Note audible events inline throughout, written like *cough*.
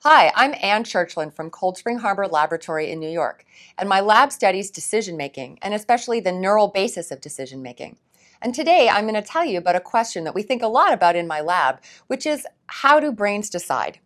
Hi, I'm Anne Churchland from Cold Spring Harbor Laboratory in New York, and my lab studies decision making, and especially the neural basis of decision making. And today I'm going to tell you about a question that we think a lot about in my lab, which is how do brains decide?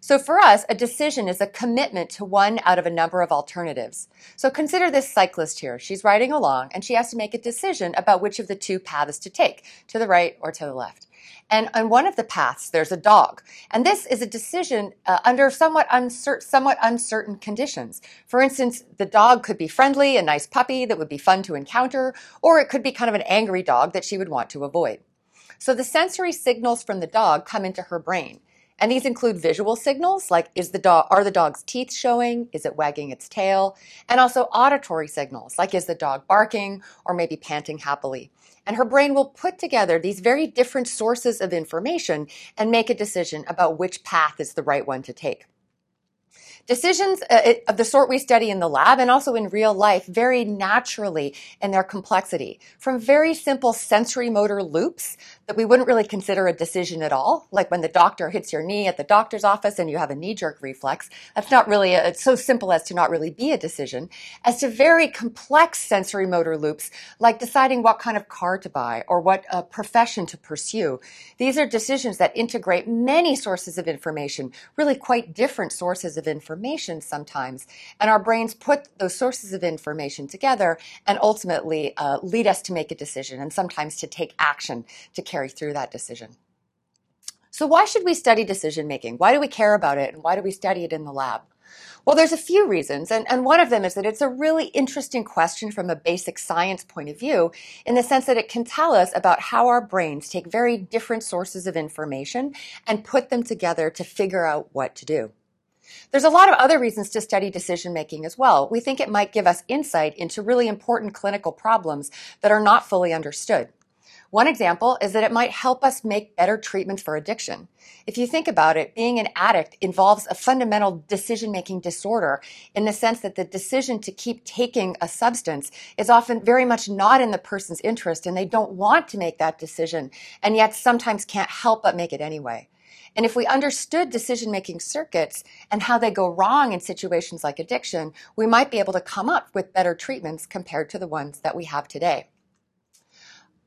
So for us, a decision is a commitment to one out of a number of alternatives. So consider this cyclist here. She's riding along and she has to make a decision about which of the two paths to take, to the right or to the left. And on one of the paths, there's a dog. And this is a decision uh, under somewhat, uncer- somewhat uncertain conditions. For instance, the dog could be friendly, a nice puppy that would be fun to encounter, or it could be kind of an angry dog that she would want to avoid. So the sensory signals from the dog come into her brain. And these include visual signals like is the dog are the dog's teeth showing? Is it wagging its tail? And also auditory signals like is the dog barking or maybe panting happily? And her brain will put together these very different sources of information and make a decision about which path is the right one to take. Decisions uh, of the sort we study in the lab and also in real life vary naturally in their complexity from very simple sensory motor loops that we wouldn't really consider a decision at all, like when the doctor hits your knee at the doctor's office and you have a knee jerk reflex. That's not really, a, it's so simple as to not really be a decision, as to very complex sensory motor loops, like deciding what kind of car to buy or what uh, profession to pursue. These are decisions that integrate many sources of information, really quite different sources of information information sometimes. And our brains put those sources of information together and ultimately uh, lead us to make a decision and sometimes to take action to carry through that decision. So why should we study decision making? Why do we care about it? And why do we study it in the lab? Well, there's a few reasons, and, and one of them is that it's a really interesting question from a basic science point of view, in the sense that it can tell us about how our brains take very different sources of information and put them together to figure out what to do. There's a lot of other reasons to study decision making as well. We think it might give us insight into really important clinical problems that are not fully understood. One example is that it might help us make better treatments for addiction. If you think about it, being an addict involves a fundamental decision making disorder in the sense that the decision to keep taking a substance is often very much not in the person's interest and they don't want to make that decision and yet sometimes can't help but make it anyway. And if we understood decision making circuits and how they go wrong in situations like addiction, we might be able to come up with better treatments compared to the ones that we have today.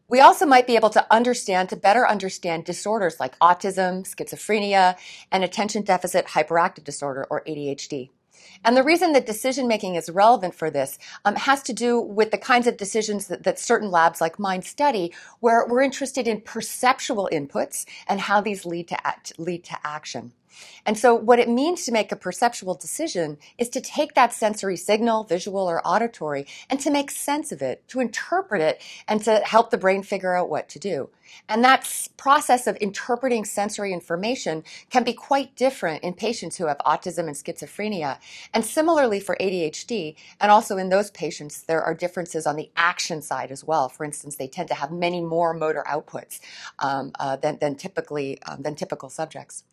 We also might be able to understand, to better understand disorders like autism, schizophrenia, and attention deficit hyperactive disorder or ADHD. And the reason that decision making is relevant for this um, has to do with the kinds of decisions that, that, certain labs like mine study, where we're interested in perceptual inputs and how these lead to act, lead to action. And so what it means to make a perceptual decision is to take that sensory signal, visual or auditory, and to make sense of it, to interpret it, and to help the brain figure out what to do. And that process of interpreting sensory information can be quite different in patients who have autism and schizophrenia. And similarly for ADHD, and also in those patients, there are differences on the action side as well. For instance, they tend to have many more motor outputs um, uh, than, than, typically, um, than typical subjects.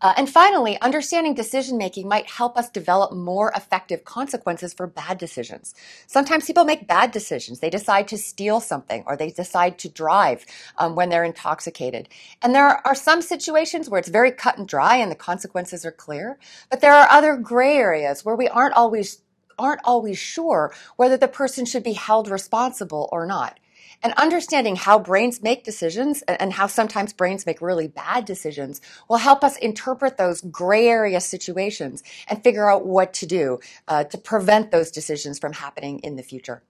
Uh, and finally, understanding decision making might help us develop more effective consequences for bad decisions. Sometimes people make bad decisions. They decide to steal something or they decide to drive um, when they're intoxicated. And there are some situations where it's very cut and dry and the consequences are clear. But there are other gray areas where we aren't always aren't always sure whether the person should be held responsible or not. And understanding how brains make decisions and how sometimes brains make really bad decisions will help us interpret those gray area situations and figure out what to do uh, to prevent those decisions from happening in the future.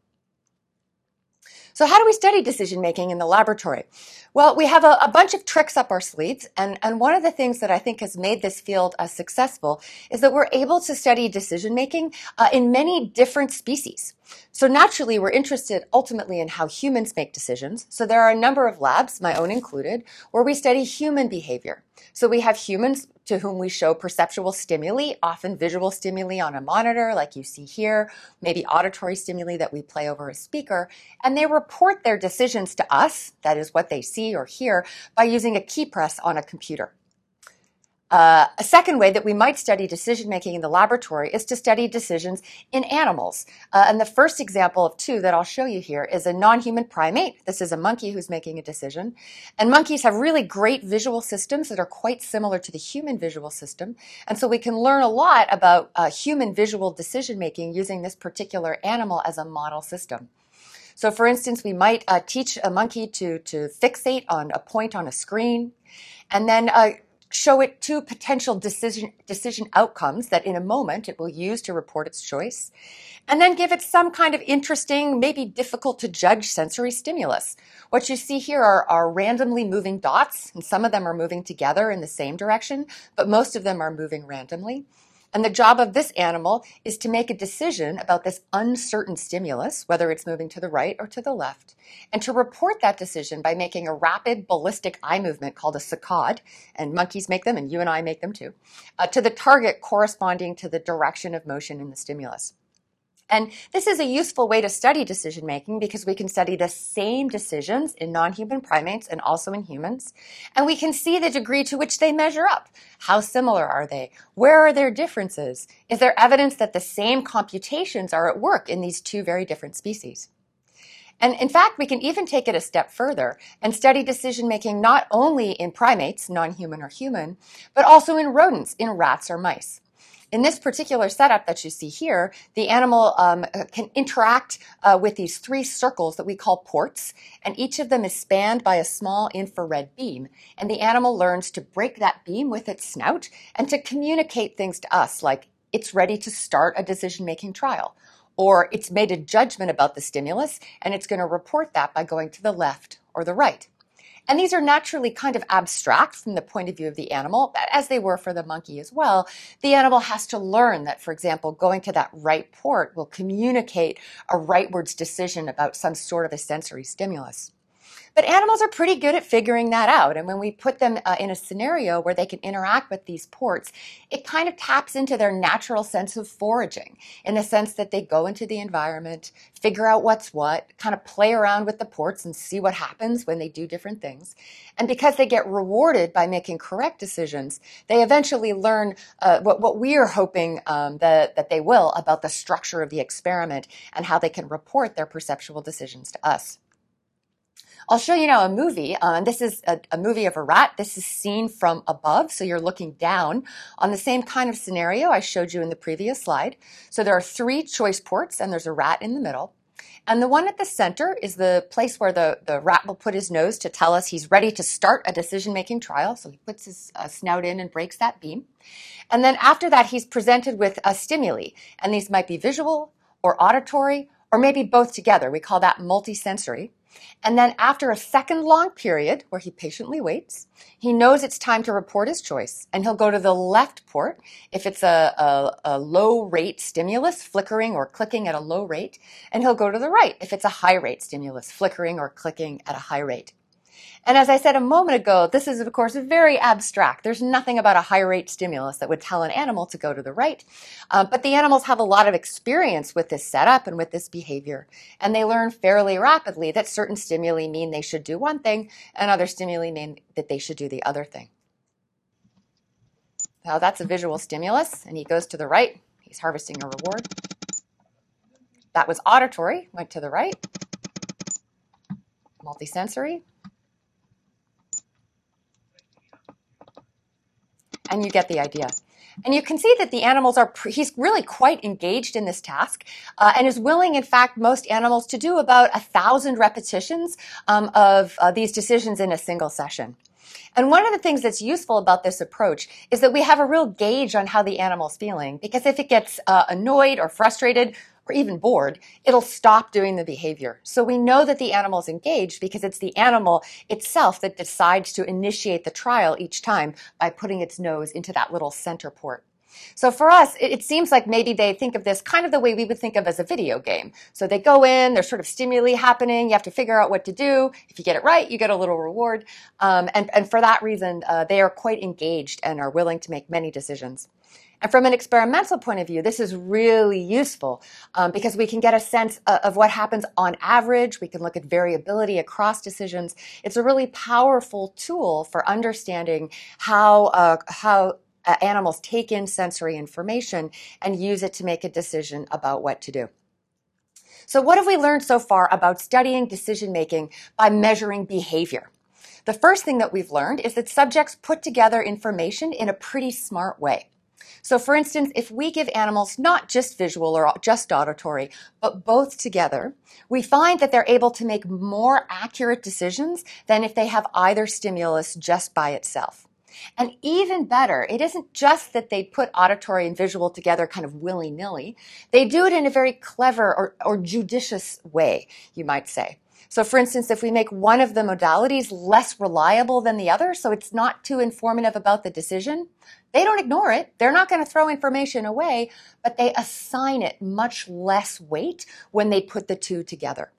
So how do we study decision making in the laboratory? Well, we have a, a, bunch of tricks up our sleeves, and, and one of the things that I think has made this field uh, successful is that we're able to study decision making uh, in many different species. So naturally, we're interested ultimately in how humans make decisions. So there are a number of labs, my own included, where we study human behavior. So we have humans to whom we show perceptual stimuli, often visual stimuli on a monitor, like you see here, maybe auditory stimuli that we play over a speaker, and they report their decisions to us, that is what they see or hear, by using a key press on a computer. Uh, a second way that we might study decision making in the laboratory is to study decisions in animals. Uh, and the first example of two that I'll show you here is a non human primate. This is a monkey who's making a decision. And monkeys have really great visual systems that are quite similar to the human visual system. And so we can learn a lot about uh, human visual decision making using this particular animal as a model system. So, for instance, we might uh, teach a monkey to, to fixate on a point on a screen and then uh, show it two potential decision, decision outcomes that in a moment it will use to report its choice, and then give it some kind of interesting, maybe difficult to judge sensory stimulus. What you see here are, are randomly moving dots, and some of them are moving together in the same direction, but most of them are moving randomly. And the job of this animal is to make a decision about this uncertain stimulus, whether it's moving to the right or to the left, and to report that decision by making a rapid ballistic eye movement called a saccade, and monkeys make them, and you and I make them too, uh, to the target corresponding to the direction of motion in the stimulus. And this is a useful way to study decision making because we can study the same decisions in non human primates and also in humans. And we can see the degree to which they measure up. How similar are they? Where are their differences? Is there evidence that the same computations are at work in these two very different species? And in fact, we can even take it a step further and study decision making not only in primates, non human or human, but also in rodents, in rats or mice. In this particular setup that you see here, the animal um, can interact uh, with these three circles that we call ports, and each of them is spanned by a small infrared beam. And the animal learns to break that beam with its snout and to communicate things to us, like it's ready to start a decision making trial, or it's made a judgment about the stimulus and it's going to report that by going to the left or the right. And these are naturally kind of abstract from the point of view of the animal, as they were for the monkey as well. The animal has to learn that, for example, going to that right port will communicate a rightwards decision about some sort of a sensory stimulus. But animals are pretty good at figuring that out. And when we put them uh, in a scenario where they can interact with these ports, it kind of taps into their natural sense of foraging in the sense that they go into the environment, figure out what's what, kind of play around with the ports and see what happens when they do different things. And because they get rewarded by making correct decisions, they eventually learn uh, what, what we are hoping um, that, that they will about the structure of the experiment and how they can report their perceptual decisions to us. I'll show you now a movie. Uh, this is a, a, movie of a rat. This is seen from above, so you're looking down on the same kind of scenario I showed you in the previous slide. So there are three choice ports, and there's a rat in the middle. And the one at the center is the place where the, the rat will put his nose to tell us he's ready to start a decision making trial. So he puts his uh, snout in and breaks that beam. And then after that, he's presented with a stimuli. And these might be visual or auditory or maybe both together. We call that multisensory. And then after a second long period where he patiently waits, he knows it's time to report his choice and he'll go to the left port if it's a, a, a, low rate stimulus flickering or clicking at a low rate, and he'll go to the right if it's a high rate stimulus flickering or clicking at a high rate. And as I said a moment ago, this is of course very abstract. There's nothing about a high rate stimulus that would tell an animal to go to the right. Uh, but the animals have a lot of experience with this setup and with this behavior. And they learn fairly rapidly that certain stimuli mean they should do one thing and other stimuli mean that they should do the other thing. Now that's a visual stimulus and he goes to the right. He's harvesting a reward. That was auditory, went to the right. Multisensory, and you get the idea. And you can see that the animals are, he's really quite engaged in this task uh, and is willing, in fact, most animals to do about a thousand repetitions um, of uh, these decisions in a single session. And one of the things that's useful about this approach is that we have a real gauge on how the animal's feeling because if it gets uh, annoyed or frustrated, or even bored, it'll stop doing the behavior. So we know that the animal is engaged because it's the animal itself that decides to initiate the trial each time by putting its nose into that little center port. So for us, it, it, seems like maybe they think of this kind of the way we would think of as a video game. So they go in, there's sort of stimuli happening. You have to figure out what to do. If you get it right, you get a little reward. Um, and, and for that reason, uh, they are quite engaged and are willing to make many decisions. And from an experimental point of view, this is really useful um, because we can get a sense of, of, what happens on average. We can look at variability across decisions. It's a really powerful tool for understanding how uh, how uh, animals take in sensory information and use it to make a decision about what to do. So, what have we learned so far about studying decision making by measuring behavior? The first thing that we've learned is that subjects put together information in a pretty smart way. So, for instance, if we give animals not just visual or just auditory, but both together, we find that they're able to make more accurate decisions than if they have either stimulus just by itself. And even better, it isn't just that they put auditory and visual together kind of willy nilly. They do it in a very clever or, or judicious way, you might say. So for instance, if we make one of the modalities less reliable than the other, so it's not too informative about the decision, they don't ignore it. They're not going to throw information away, but they assign it much less weight when they put the two together.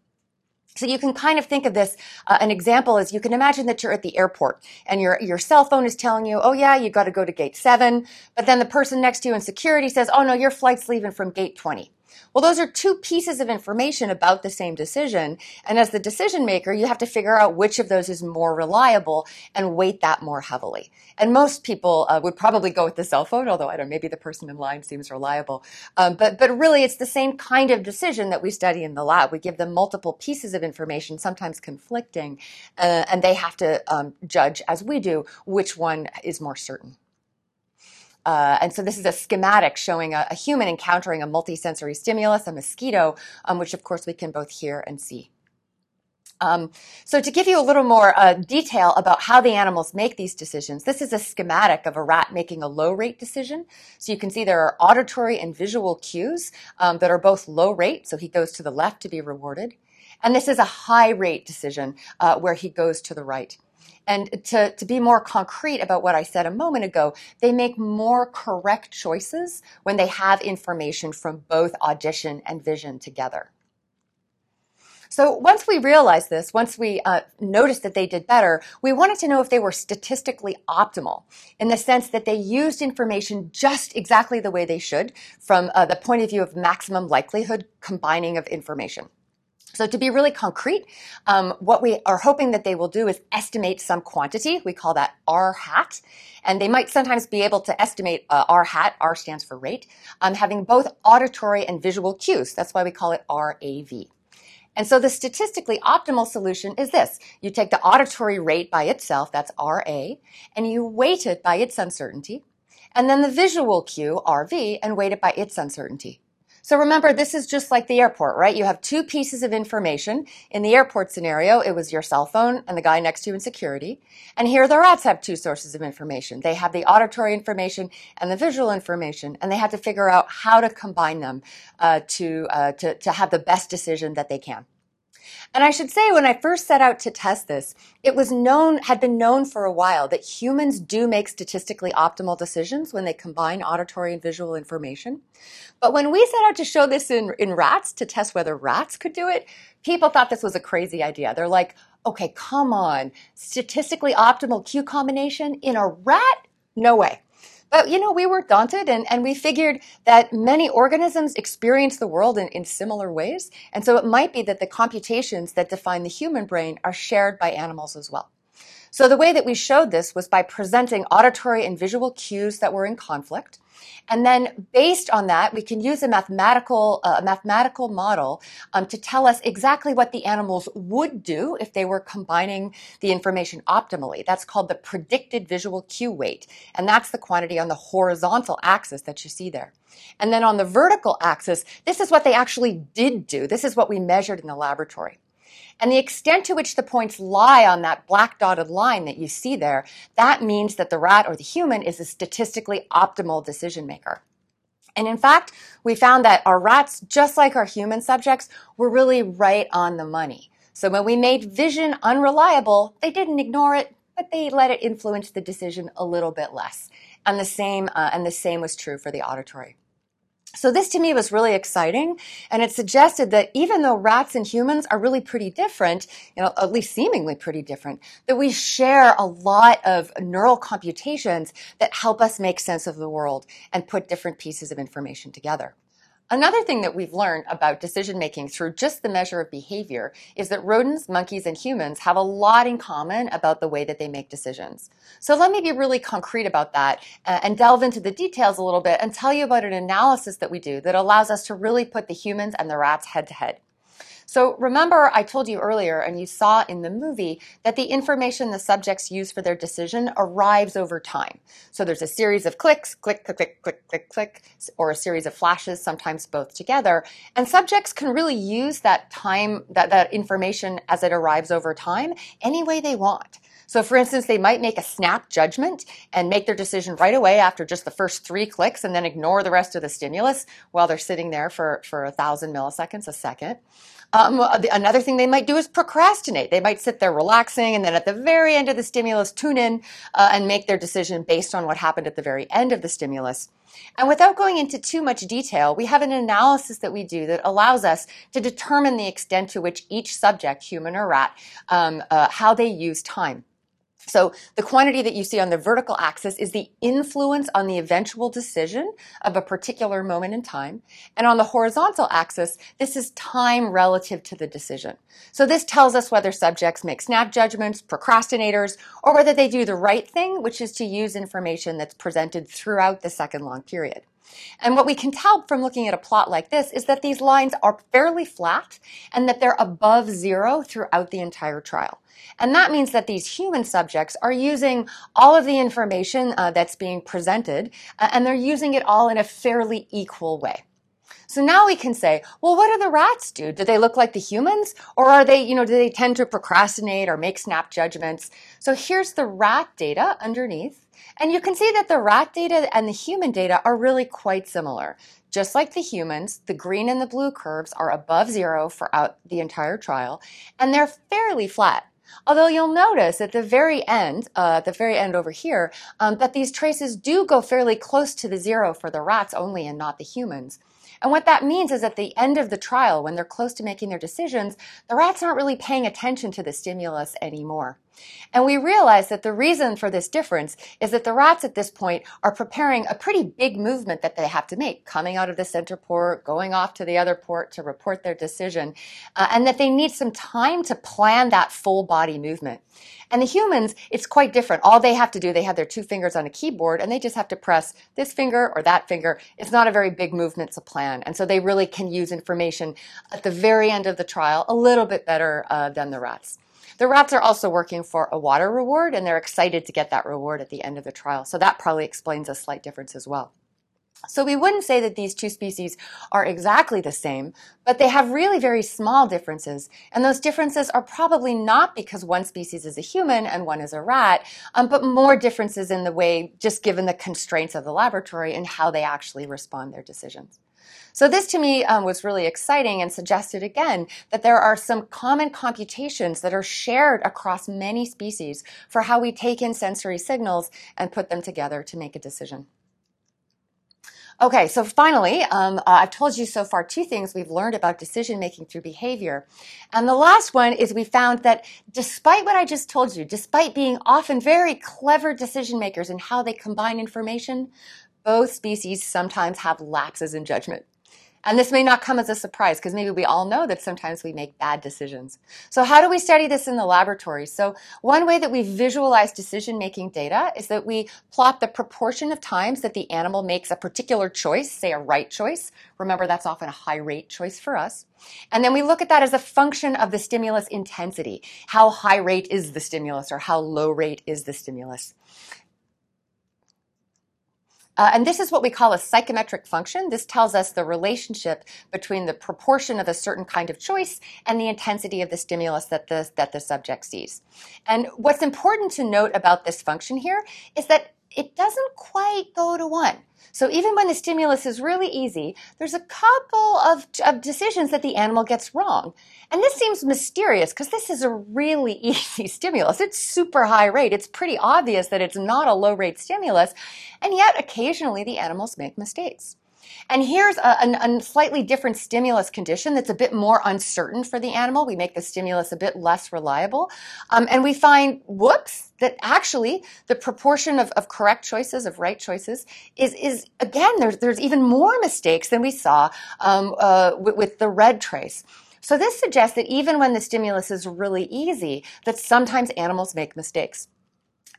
So you can kind of think of this. Uh, an example is you can imagine that you're at the airport and your your cell phone is telling you, "Oh yeah, you got to go to gate 7." But then the person next to you in security says, "Oh no, your flight's leaving from gate 20." Well, those are two pieces of information about the same decision. And as the decision maker, you have to figure out which of those is more reliable and weight that more heavily. And most people uh, would probably go with the cell phone, although I don't know, maybe the person in line seems reliable. Um, but, but really, it's the same kind of decision that we study in the lab. We give them multiple pieces of information, sometimes conflicting, uh, and they have to um, judge, as we do, which one is more certain. Uh, and so this is a schematic showing a, a, human encountering a multisensory stimulus, a mosquito, um, which of course we can both hear and see. Um, so to give you a little more uh, detail about how the animals make these decisions, this is a schematic of a rat making a low rate decision. So you can see there are auditory and visual cues um, that are both low rate, so he goes to the left to be rewarded. And this is a high rate decision uh, where he goes to the right. And to, to be more concrete about what I said a moment ago, they make more correct choices when they have information from both audition and vision together. So once we realized this, once we uh, noticed that they did better, we wanted to know if they were statistically optimal in the sense that they used information just exactly the way they should from uh, the point of view of maximum likelihood combining of information. So to be really concrete, um, what we are hoping that they will do is estimate some quantity. We call that R hat. And they might sometimes be able to estimate uh, R hat, R stands for rate, um, having both auditory and visual cues. That's why we call it RAV. And so the statistically optimal solution is this. You take the auditory rate by itself, that's RA, and you weight it by its uncertainty. And then the visual cue, RV, and weight it by its uncertainty. So remember, this is just like the airport, right? You have two pieces of information. In the airport scenario, it was your cell phone and the guy next to you in security. And here the rats have two sources of information. They have the auditory information and the visual information, and they have to figure out how to combine them uh, to, uh, to, to have the best decision that they can. And I should say, when I first set out to test this, it was known, had been known for a while that humans do make statistically optimal decisions when they combine auditory and visual information. But when we set out to show this in, in rats to test whether rats could do it, people thought this was a crazy idea. They're like, okay, come on, statistically optimal cue combination in a rat? No way. But, you know, we were daunted and, and we figured that many organisms experience the world in, in similar ways. And so it might be that the computations that define the human brain are shared by animals as well. So the way that we showed this was by presenting auditory and visual cues that were in conflict. And then based on that, we can use a mathematical, uh, mathematical model um, to tell us exactly what the animals would do if they were combining the information optimally. That's called the predicted visual cue weight. And that's the quantity on the horizontal axis that you see there. And then on the vertical axis, this is what they actually did do. This is what we measured in the laboratory. And the extent to which the points lie on that black dotted line that you see there, that means that the rat or the human is a statistically optimal decision maker. And in fact, we found that our rats, just like our human subjects, were really right on the money. So when we made vision unreliable, they didn't ignore it, but they let it influence the decision a little bit less. and the same uh, and the same was true for the auditory. So this to me was really exciting, and it suggested that even though rats and humans are really pretty different, you know, at least seemingly pretty different, that we share a lot of neural computations that help us make sense of the world and put different pieces of information together. Another thing that we've learned about decision making through just the measure of behavior is that rodents, monkeys, and humans have a lot in common about the way that they make decisions. So let me be really concrete about that uh, and delve into the details a little bit and tell you about an analysis that we do that allows us to really put the humans and the rats head to head. So remember, I told you earlier, and you saw in the movie, that the information the subjects use for their decision arrives over time. So there's a series of clicks, click, click, click, click, click, click, or a series of flashes, sometimes both together. And subjects can really use that time, that, that information as it arrives over time any way they want. So for instance, they might make a snap judgment and make their decision right away after just the first three clicks and then ignore the rest of the stimulus while they're sitting there for, for a thousand milliseconds a second. Um, another thing they might do is procrastinate. They might sit there relaxing and then at the very end of the stimulus tune in uh, and make their decision based on what happened at the very end of the stimulus. And without going into too much detail, we have an analysis that we do that allows us to determine the extent to which each subject, human or rat, um, uh, how they use time. So the quantity that you see on the vertical axis is the influence on the eventual decision of a particular moment in time. And on the horizontal axis, this is time relative to the decision. So this tells us whether subjects make snap judgments, procrastinators, or whether they do the right thing, which is to use information that's presented throughout the second long period. And what we can tell from looking at a plot like this is that these lines are fairly flat and that they're above zero throughout the entire trial. And that means that these human subjects are using all of the information uh, that's being presented uh, and they're using it all in a fairly equal way. So now we can say, well, what do the rats do? Do they look like the humans? Or are they, you know, do they tend to procrastinate or make snap judgments? So here's the rat data underneath. And you can see that the rat data and the human data are really quite similar. Just like the humans, the green and the blue curves are above zero throughout the entire trial, and they're fairly flat. Although you'll notice at the very end, uh, at the very end over here, um, that these traces do go fairly close to the zero for the rats only and not the humans. And what that means is at the end of the trial, when they're close to making their decisions, the rats aren't really paying attention to the stimulus anymore. And we realize that the reason for this difference is that the rats at this point are preparing a pretty big movement that they have to make, coming out of the center port, going off to the other port to report their decision, uh, and that they need some time to plan that full body movement. And the humans, it's quite different. All they have to do, they have their two fingers on a keyboard and they just have to press this finger or that finger. It's not a very big movement to plan. And so they really can use information at the very end of the trial a little bit better uh, than the rats. The rats are also working for a water reward and they're excited to get that reward at the end of the trial. So that probably explains a slight difference as well. So we wouldn't say that these two species are exactly the same, but they have really very small differences. And those differences are probably not because one species is a human and one is a rat, um, but more differences in the way, just given the constraints of the laboratory and how they actually respond their decisions. So this to me um, was really exciting and suggested again that there are some common computations that are shared across many species for how we take in sensory signals and put them together to make a decision. Okay, so finally, um, uh, I've told you so far two things we've learned about decision making through behavior. And the last one is we found that despite what I just told you, despite being often very clever decision makers in how they combine information, both species sometimes have lapses in judgment. And this may not come as a surprise because maybe we all know that sometimes we make bad decisions. So how do we study this in the laboratory? So one way that we visualize decision-making data is that we plot the proportion of times that the animal makes a particular choice, say a right choice. Remember, that's often a high rate choice for us. And then we look at that as a function of the stimulus intensity. How high rate is the stimulus or how low rate is the stimulus? Uh, and this is what we call a psychometric function. This tells us the relationship between the proportion of a certain kind of choice and the intensity of the stimulus that the, that the subject sees. And what's important to note about this function here is that it doesn't quite go to one. So even when the stimulus is really easy, there's a couple of, of decisions that the animal gets wrong. And this seems mysterious because this is a really *laughs* easy stimulus. It's super high rate. It's pretty obvious that it's not a low rate stimulus. And yet occasionally the animals make mistakes. And here's a, a, a, slightly different stimulus condition that's a bit more uncertain for the animal. We make the stimulus a bit less reliable. Um, and we find, whoops, that actually the proportion of, of correct choices, of right choices, is, is again, there's, there's even more mistakes than we saw um, uh, with, with the red trace. So this suggests that even when the stimulus is really easy, that sometimes animals make mistakes.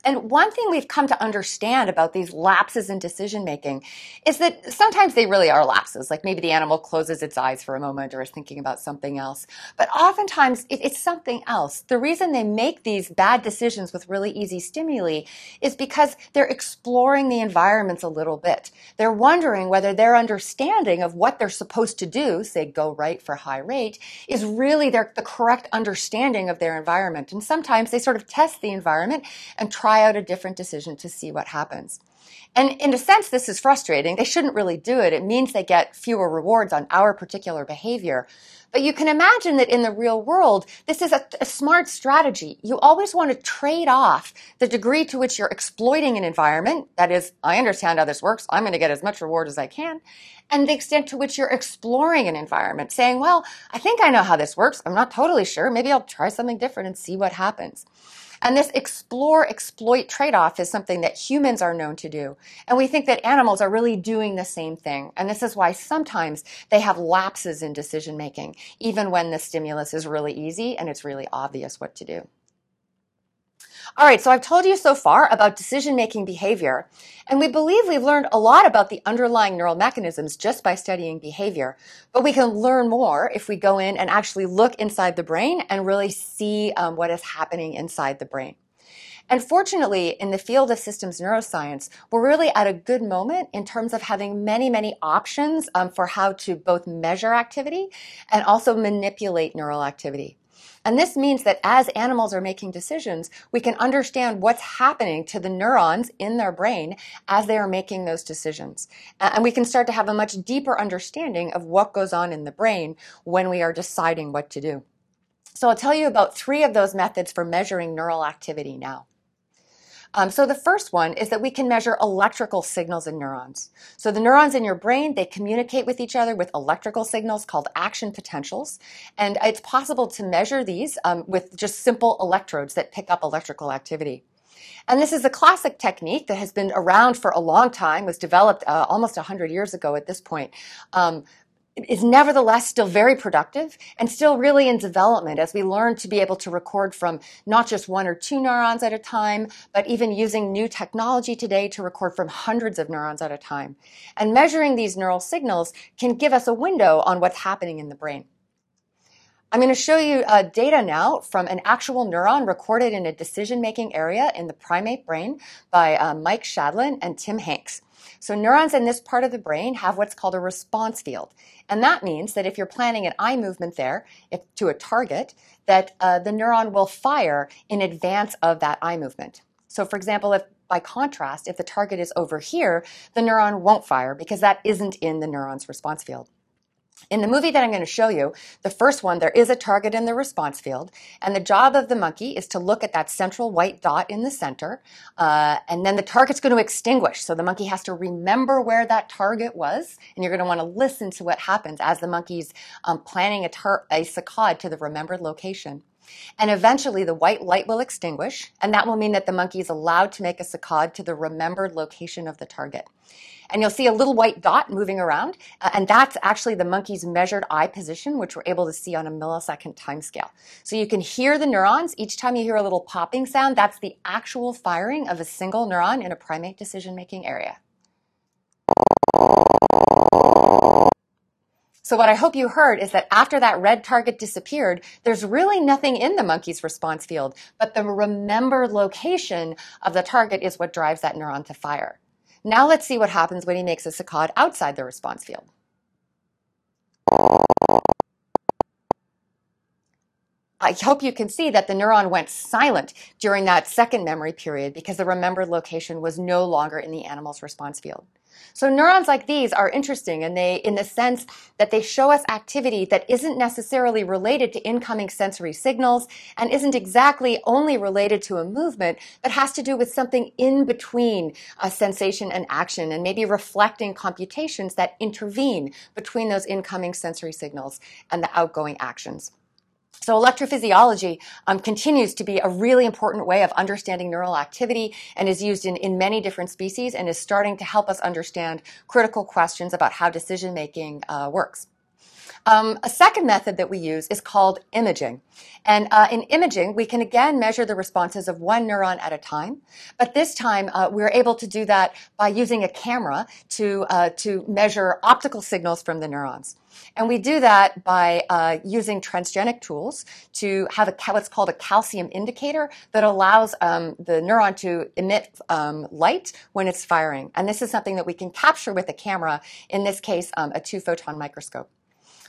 And one thing we've come to understand about these lapses in decision making is that sometimes they really are lapses. Like maybe the animal closes its eyes for a moment or is thinking about something else. But oftentimes it's something else. The reason they make these bad decisions with really easy stimuli is because they're exploring the environments a little bit. They're wondering whether their understanding of what they're supposed to do, say go right for high rate, is really their, the correct understanding of their environment. And sometimes they sort of test the environment and try try out a different decision to see what happens. And in a sense, this is frustrating. They shouldn't really do it. It means they get fewer rewards on our particular behavior. But you can imagine that in the real world, this is a, a, smart strategy. You always want to trade off the degree to which you're exploiting an environment. That is, I understand how this works. I'm going to get as much reward as I can. And the extent to which you're exploring an environment, saying, well, I think I know how this works. I'm not totally sure. Maybe I'll try something different and see what happens. And this explore exploit trade off is something that humans are known to do. And we think that animals are really doing the same thing. And this is why sometimes they have lapses in decision making, even when the stimulus is really easy and it's really obvious what to do. All right, so I've told you so far about decision making behavior, and we believe we've learned a lot about the underlying neural mechanisms just by studying behavior. But we can learn more if we go in and actually look inside the brain and really see um, what is happening inside the brain. And fortunately, in the field of systems neuroscience, we're really at a good moment in terms of having many, many options um, for how to both measure activity and also manipulate neural activity. And this means that as animals are making decisions, we can understand what's happening to the neurons in their brain as they are making those decisions. And we can start to have a much deeper understanding of what goes on in the brain when we are deciding what to do. So I'll tell you about three of those methods for measuring neural activity now. Um, so the first one is that we can measure electrical signals in neurons. So the neurons in your brain, they communicate with each other with electrical signals called action potentials. And it's possible to measure these um, with just simple electrodes that pick up electrical activity. And this is a classic technique that has been around for a long time, was developed uh, almost 100 years ago at this point. Um, is nevertheless still very productive and still really in development as we learn to be able to record from not just one or two neurons at a time, but even using new technology today to record from hundreds of neurons at a time. And measuring these neural signals can give us a window on what's happening in the brain. I'm going to show you uh, data now from an actual neuron recorded in a decision-making area in the primate brain by uh, Mike Shadlen and Tim Hanks. So neurons in this part of the brain have what's called a response field. And that means that if you're planning an eye movement there if, to a target, that uh, the neuron will fire in advance of that eye movement. So for example, if by contrast, if the target is over here, the neuron won't fire because that isn't in the neuron's response field. In the movie that I'm going to show you, the first one, there is a target in the response field, and the job of the monkey is to look at that central white dot in the center, uh, and then the target's going to extinguish. So the monkey has to remember where that target was, and you're going to want to listen to what happens as the monkey's um, planning a, tar- a saccade to the remembered location. And eventually the white light will extinguish, and that will mean that the monkey is allowed to make a saccade to the remembered location of the target. And you'll see a little white dot moving around, uh, and that's actually the monkey's measured eye position, which we're able to see on a millisecond time scale. So you can hear the neurons. Each time you hear a little popping sound, that's the actual firing of a single neuron in a primate decision-making area. So what I hope you heard is that after that red target disappeared, there's really nothing in the monkey's response field, but the remembered location of the target is what drives that neuron to fire. Now let's see what happens when he makes a saccade outside the response field. I hope you can see that the neuron went silent during that second memory period because the remembered location was no longer in the animal's response field. So neurons like these are interesting and they, in the sense that they show us activity that isn't necessarily related to incoming sensory signals and isn't exactly only related to a movement, but has to do with something in between a sensation and action and maybe reflecting computations that intervene between those incoming sensory signals and the outgoing actions. So electrophysiology um, continues to be a really important way of understanding neural activity and is used in, in many different species and is starting to help us understand critical questions about how decision making uh, works. Um, a second method that we use is called imaging. And uh, in imaging, we can again measure the responses of one neuron at a time. But this time, uh, we're able to do that by using a camera to, uh, to measure optical signals from the neurons. And we do that by uh, using transgenic tools to have a, what's called a calcium indicator that allows um, the neuron to emit um, light when it's firing. And this is something that we can capture with a camera, in this case, um, a two photon microscope.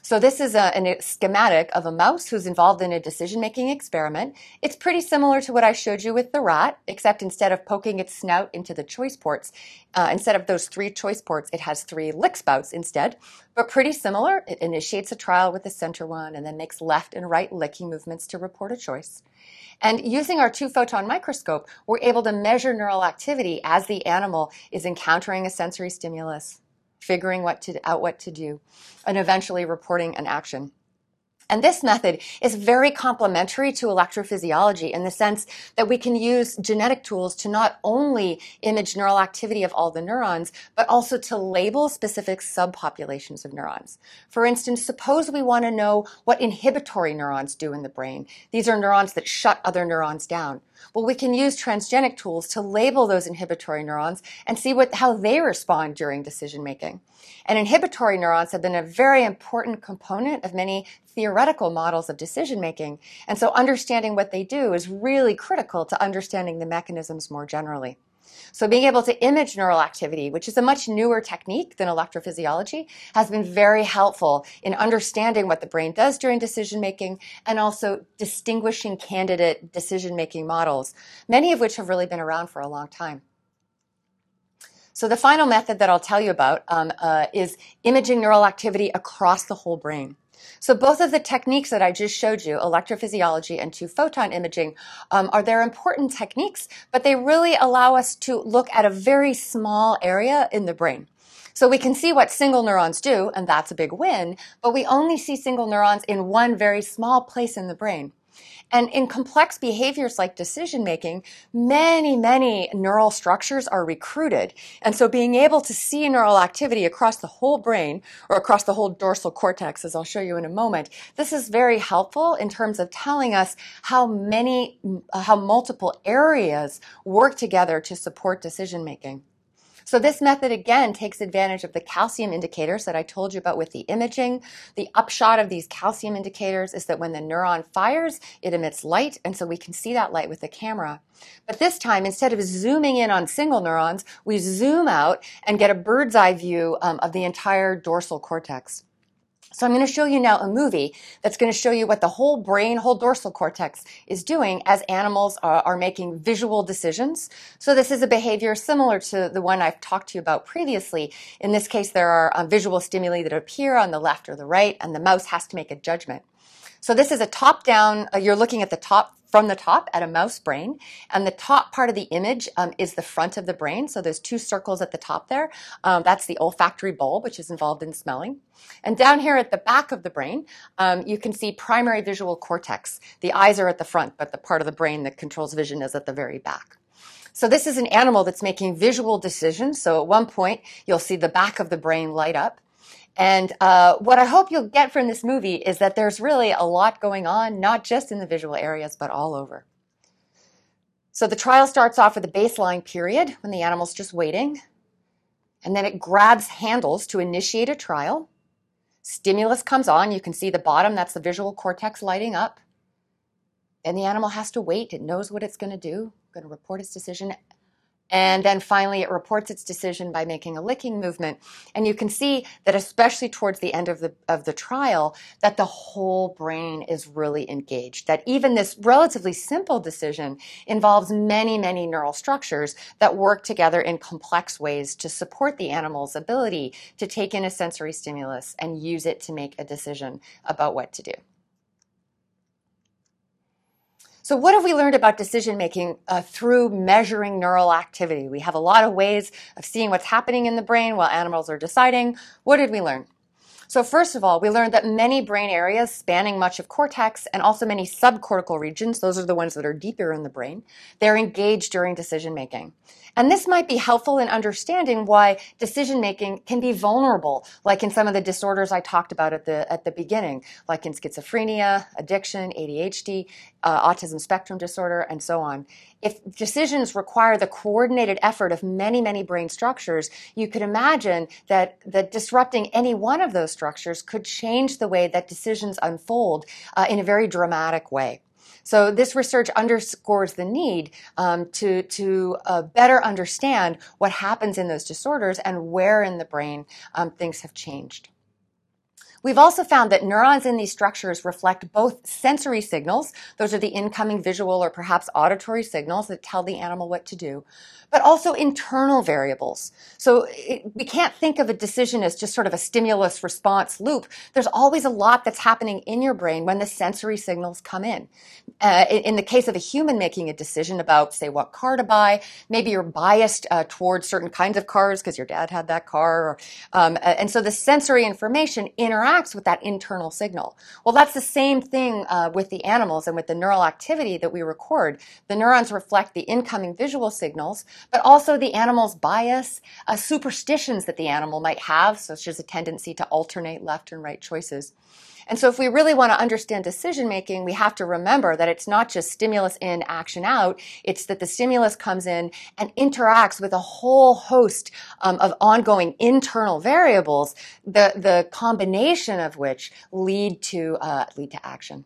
So this is a, a, schematic of a mouse who's involved in a decision-making experiment. It's pretty similar to what I showed you with the rat, except instead of poking its snout into the choice ports, uh, instead of those three choice ports, it has three lick spouts instead. But pretty similar. It initiates a trial with the center one and then makes left and right licking movements to report a choice. And using our two photon microscope, we're able to measure neural activity as the animal is encountering a sensory stimulus figuring what to, out what to do, and eventually reporting an action. And this method is very complementary to electrophysiology in the sense that we can use genetic tools to not only image neural activity of all the neurons, but also to label specific subpopulations of neurons. For instance, suppose we want to know what inhibitory neurons do in the brain. These are neurons that shut other neurons down. Well, we can use transgenic tools to label those inhibitory neurons and see what, how they respond during decision making. And inhibitory neurons have been a very important component of many theoretical models of decision making. And so understanding what they do is really critical to understanding the mechanisms more generally. So being able to image neural activity, which is a much newer technique than electrophysiology, has been very helpful in understanding what the brain does during decision making and also distinguishing candidate decision making models, many of which have really been around for a long time. So the final method that I'll tell you about um, uh, is imaging neural activity across the whole brain. So both of the techniques that I just showed you, electrophysiology and two photon imaging, um, are they're important techniques, but they really allow us to look at a very small area in the brain. So we can see what single neurons do, and that's a big win, but we only see single neurons in one very small place in the brain. And in complex behaviors like decision making, many, many neural structures are recruited. And so being able to see neural activity across the whole brain or across the whole dorsal cortex, as I'll show you in a moment, this is very helpful in terms of telling us how many, how multiple areas work together to support decision making. So this method again takes advantage of the calcium indicators that I told you about with the imaging. The upshot of these calcium indicators is that when the neuron fires, it emits light, and so we can see that light with the camera. But this time, instead of zooming in on single neurons, we zoom out and get a bird's eye view um, of the entire dorsal cortex. So I'm going to show you now a movie that's going to show you what the whole brain, whole dorsal cortex is doing as animals are, are, making visual decisions. So this is a behavior similar to the one I've talked to you about previously. In this case, there are um, visual stimuli that appear on the left or the right, and the mouse has to make a judgment. So this is a top-down, uh, you're looking at the top from the top at a mouse brain. And the top part of the image um, is the front of the brain. So there's two circles at the top there. Um, that's the olfactory bulb, which is involved in smelling. And down here at the back of the brain, um, you can see primary visual cortex. The eyes are at the front, but the part of the brain that controls vision is at the very back. So this is an animal that's making visual decisions. So at one point, you'll see the back of the brain light up. And uh, what I hope you'll get from this movie is that there's really a lot going on, not just in the visual areas, but all over. So the trial starts off with a baseline period when the animal's just waiting. And then it grabs handles to initiate a trial. Stimulus comes on. You can see the bottom, that's the visual cortex lighting up. And the animal has to wait. It knows what it's going to do, going to report its decision. And then finally, it reports its decision by making a licking movement. And you can see that, especially towards the end of the, of the trial, that the whole brain is really engaged. That even this relatively simple decision involves many, many neural structures that work together in complex ways to support the animal's ability to take in a sensory stimulus and use it to make a decision about what to do. So, what have we learned about decision making uh, through measuring neural activity? We have a lot of ways of seeing what's happening in the brain while animals are deciding. What did we learn? So first of all, we learned that many brain areas spanning much of cortex and also many subcortical regions, those are the ones that are deeper in the brain, they're engaged during decision making. And this might be helpful in understanding why decision making can be vulnerable, like in some of the disorders I talked about at the, at the beginning, like in schizophrenia, addiction, ADHD, uh, autism spectrum disorder, and so on. If decisions require the coordinated effort of many, many brain structures, you could imagine that, that disrupting any one of those structures could change the way that decisions unfold uh, in a very dramatic way. So this research underscores the need um, to to uh, better understand what happens in those disorders and where in the brain um, things have changed. We've also found that neurons in these structures reflect both sensory signals, those are the incoming visual or perhaps auditory signals that tell the animal what to do, but also internal variables. So it, we can't think of a decision as just sort of a stimulus response loop. There's always a lot that's happening in your brain when the sensory signals come in. Uh, in, in, the case of a human making a decision about, say, what car to buy, maybe you're biased uh, towards certain kinds of cars because your dad had that car. Or, um, and so the sensory information interacts with that internal signal. Well, that's the same thing uh, with the animals and with the neural activity that we record. The neurons reflect the incoming visual signals, but also the animal's bias, uh, superstitions that the animal might have, such as a tendency to alternate left and right choices. And so if we really want to understand decision making, we have to remember that it's not just stimulus in, action out. It's that the stimulus comes in and interacts with a whole host um, of ongoing internal variables, the, the combination of which lead to, uh, lead to action.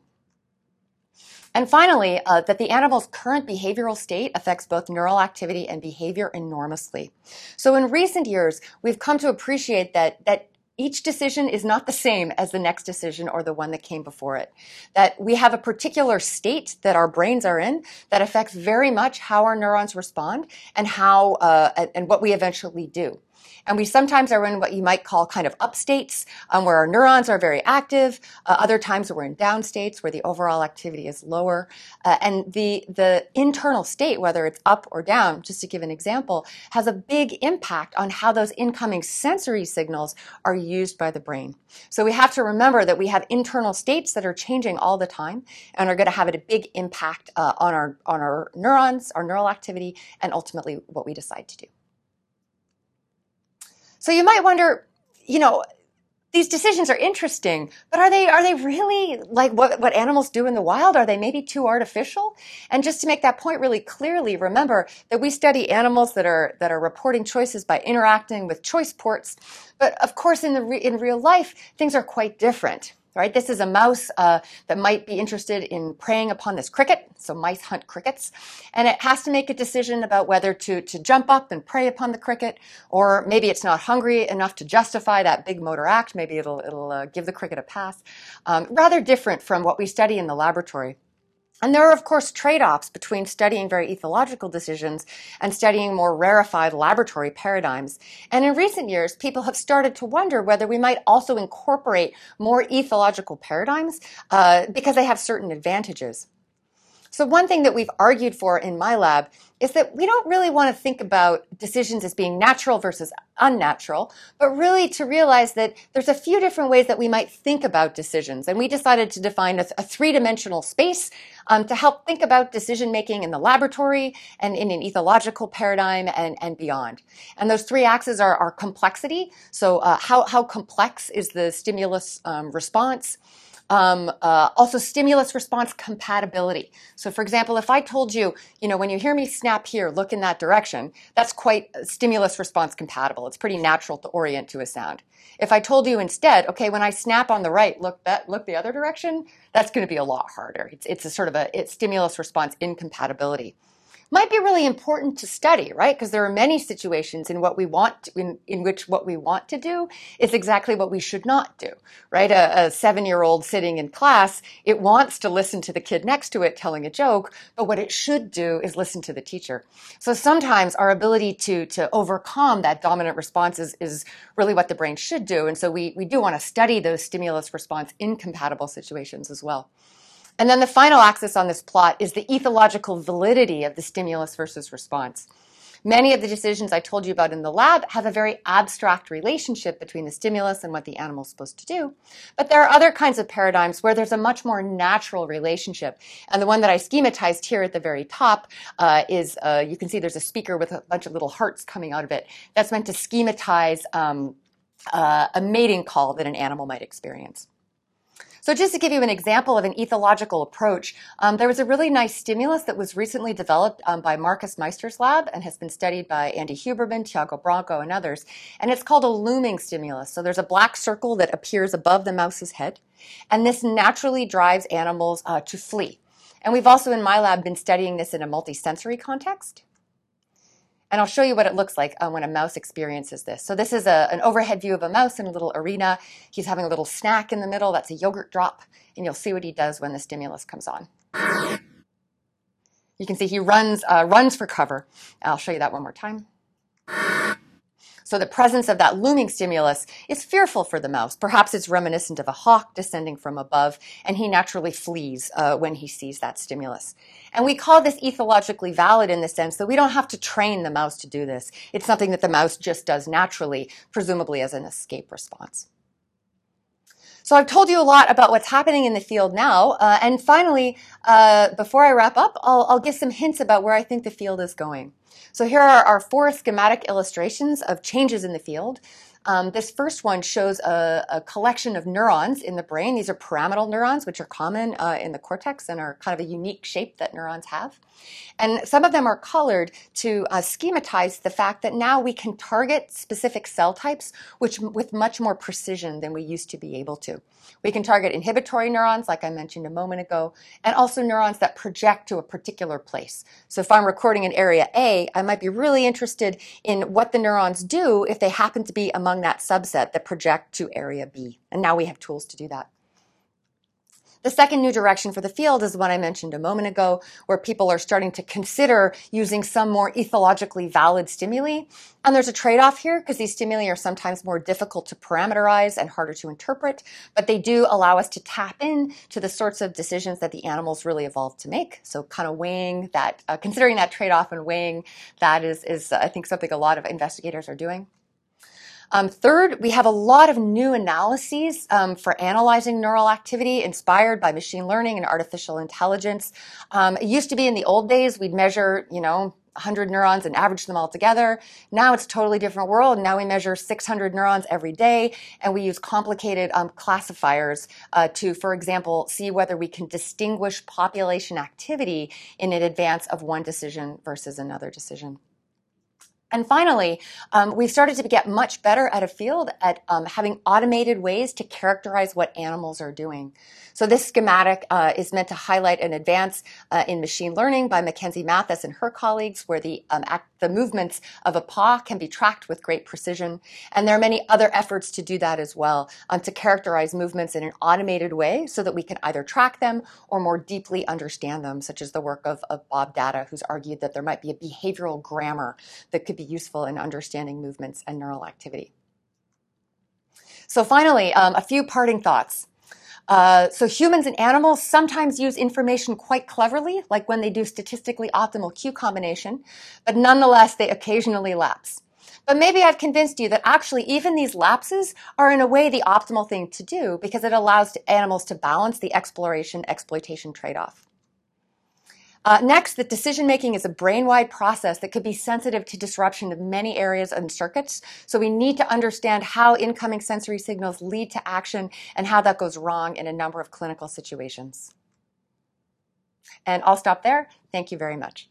And finally, uh, that the animal's current behavioral state affects both neural activity and behavior enormously. So in recent years, we've come to appreciate that, that each decision is not the same as the next decision or the one that came before it. That we have a particular state that our brains are in that affects very much how our neurons respond and how uh, and what we eventually do. And we sometimes are in what you might call kind of up states, um, where our neurons are very active. Uh, other times we're in down states where the overall activity is lower. Uh, and the, the internal state, whether it's up or down, just to give an example, has a big impact on how those incoming sensory signals are used by the brain. So we have to remember that we have internal states that are changing all the time and are going to have a big impact uh, on our on our neurons, our neural activity, and ultimately what we decide to do. So you might wonder, you know, these decisions are interesting, but are they are they really like what, what animals do in the wild? Are they maybe too artificial? And just to make that point really clearly, remember that we study animals that are that are reporting choices by interacting with choice ports, but of course in the re, in real life things are quite different right? This is a mouse uh, that might be interested in preying upon this cricket. So mice hunt crickets. And it has to make a decision about whether to, to jump up and prey upon the cricket, or maybe it's not hungry enough to justify that big motor act. Maybe it'll, it'll uh, give the cricket a pass. Um, rather different from what we study in the laboratory. And there are, of course, trade-offs between studying very ethological decisions and studying more rarefied laboratory paradigms. And in recent years, people have started to wonder whether we might also incorporate more ethological paradigms uh, because they have certain advantages. So one thing that we've argued for in my lab is that we don't really want to think about decisions as being natural versus unnatural, but really to realize that there's a few different ways that we might think about decisions. And we decided to define a, a three-dimensional space um, to help think about decision making in the laboratory and in an ethological paradigm and, and beyond. And those three axes are, are complexity. So uh, how, how complex is the stimulus um, response? Um, uh, also, stimulus response compatibility. So, for example, if I told you, you know, when you hear me snap here, look in that direction, that's quite stimulus response compatible. It's pretty natural to orient to a sound. If I told you instead, okay, when I snap on the right, look that look the other direction, that's going to be a lot harder. It's, it's a sort of a it's stimulus response incompatibility. Might be really important to study, right? Because there are many situations in what we want, to, in, in which what we want to do is exactly what we should not do, right? A, a seven-year-old sitting in class, it wants to listen to the kid next to it telling a joke, but what it should do is listen to the teacher. So sometimes our ability to, to overcome that dominant response is, is really what the brain should do. And so we, we do want to study those stimulus response incompatible situations as well. And then the final axis on this plot is the ethological validity of the stimulus versus response. Many of the decisions I told you about in the lab have a very abstract relationship between the stimulus and what the animal is supposed to do. But there are other kinds of paradigms where there's a much more natural relationship. And the one that I schematized here at the very top uh, is, uh, you can see there's a speaker with a bunch of little hearts coming out of it. That's meant to schematize um, uh, a mating call that an animal might experience. So just to give you an example of an ethological approach, um, there was a really nice stimulus that was recently developed um, by Markus Meister's lab and has been studied by Andy Huberman, Tiago Branco, and others. And it's called a looming stimulus. So there's a black circle that appears above the mouse's head. And this naturally drives animals uh, to flee. And we've also in my lab been studying this in a multisensory context. And I'll show you what it looks like uh, when a mouse experiences this. So this is a, an overhead view of a mouse in a little arena. He's having a little snack in the middle. That's a yogurt drop. And you'll see what he does when the stimulus comes on. You can see he runs, uh, runs for cover. I'll show you that one more time. So the presence of that looming stimulus is fearful for the mouse. Perhaps it's reminiscent of a hawk descending from above, and he naturally flees uh, when he sees that stimulus. And we call this ethologically valid in the sense that we don't have to train the mouse to do this. It's something that the mouse just does naturally, presumably as an escape response. So I've told you a lot about what's happening in the field now. Uh, and finally, uh, before I wrap up, I'll, I'll give some hints about where I think the field is going. So here are our four schematic illustrations of changes in the field. Um, this first one shows a, a, collection of neurons in the brain. These are pyramidal neurons, which are common uh, in the cortex and are kind of a unique shape that neurons have. And some of them are colored to uh, schematize the fact that now we can target specific cell types which, with much more precision than we used to be able to. We can target inhibitory neurons, like I mentioned a moment ago, and also neurons that project to a particular place. So if I'm recording in area A, I might be really interested in what the neurons do if they happen to be among that subset that project to area B. And now we have tools to do that. The second new direction for the field is what I mentioned a moment ago, where people are starting to consider using some more ethologically valid stimuli. And there's a trade-off here because these stimuli are sometimes more difficult to parameterize and harder to interpret, but they do allow us to tap in to the sorts of decisions that the animals really evolved to make. So kind of weighing that, uh, considering that trade-off and weighing that is, is uh, I think something a lot of investigators are doing. Um, third, we have a lot of new analyses um, for analyzing neural activity inspired by machine learning and artificial intelligence. Um, it used to be in the old days, we'd measure, you know, 100 neurons and average them all together. Now it's a totally different world. Now we measure 600 neurons every day, and we use complicated um, classifiers uh, to, for example, see whether we can distinguish population activity in advance of one decision versus another decision. And finally, um, we've started to get much better at a field at um, having automated ways to characterize what animals are doing. So this schematic uh, is meant to highlight an advance uh, in machine learning by Mackenzie Mathis and her colleagues, where the um, act, the movements of a paw can be tracked with great precision. And there are many other efforts to do that as well, um, to characterize movements in an automated way so that we can either track them or more deeply understand them, such as the work of, of Bob Datta, who's argued that there might be a behavioral grammar that could be useful in understanding movements and neural activity. So finally, um, a few parting thoughts. Uh, so humans and animals sometimes use information quite cleverly, like when they do statistically optimal cue combination, but nonetheless, they occasionally lapse. But maybe I've convinced you that actually even these lapses are in a way the optimal thing to do because it allows animals to balance the exploration exploitation trade-off. Uh, next, that decision making is a brain-wide process that could be sensitive to disruption of many areas and circuits. So we need to understand how incoming sensory signals lead to action and how that goes wrong in a number of clinical situations. And I'll stop there. Thank you very much.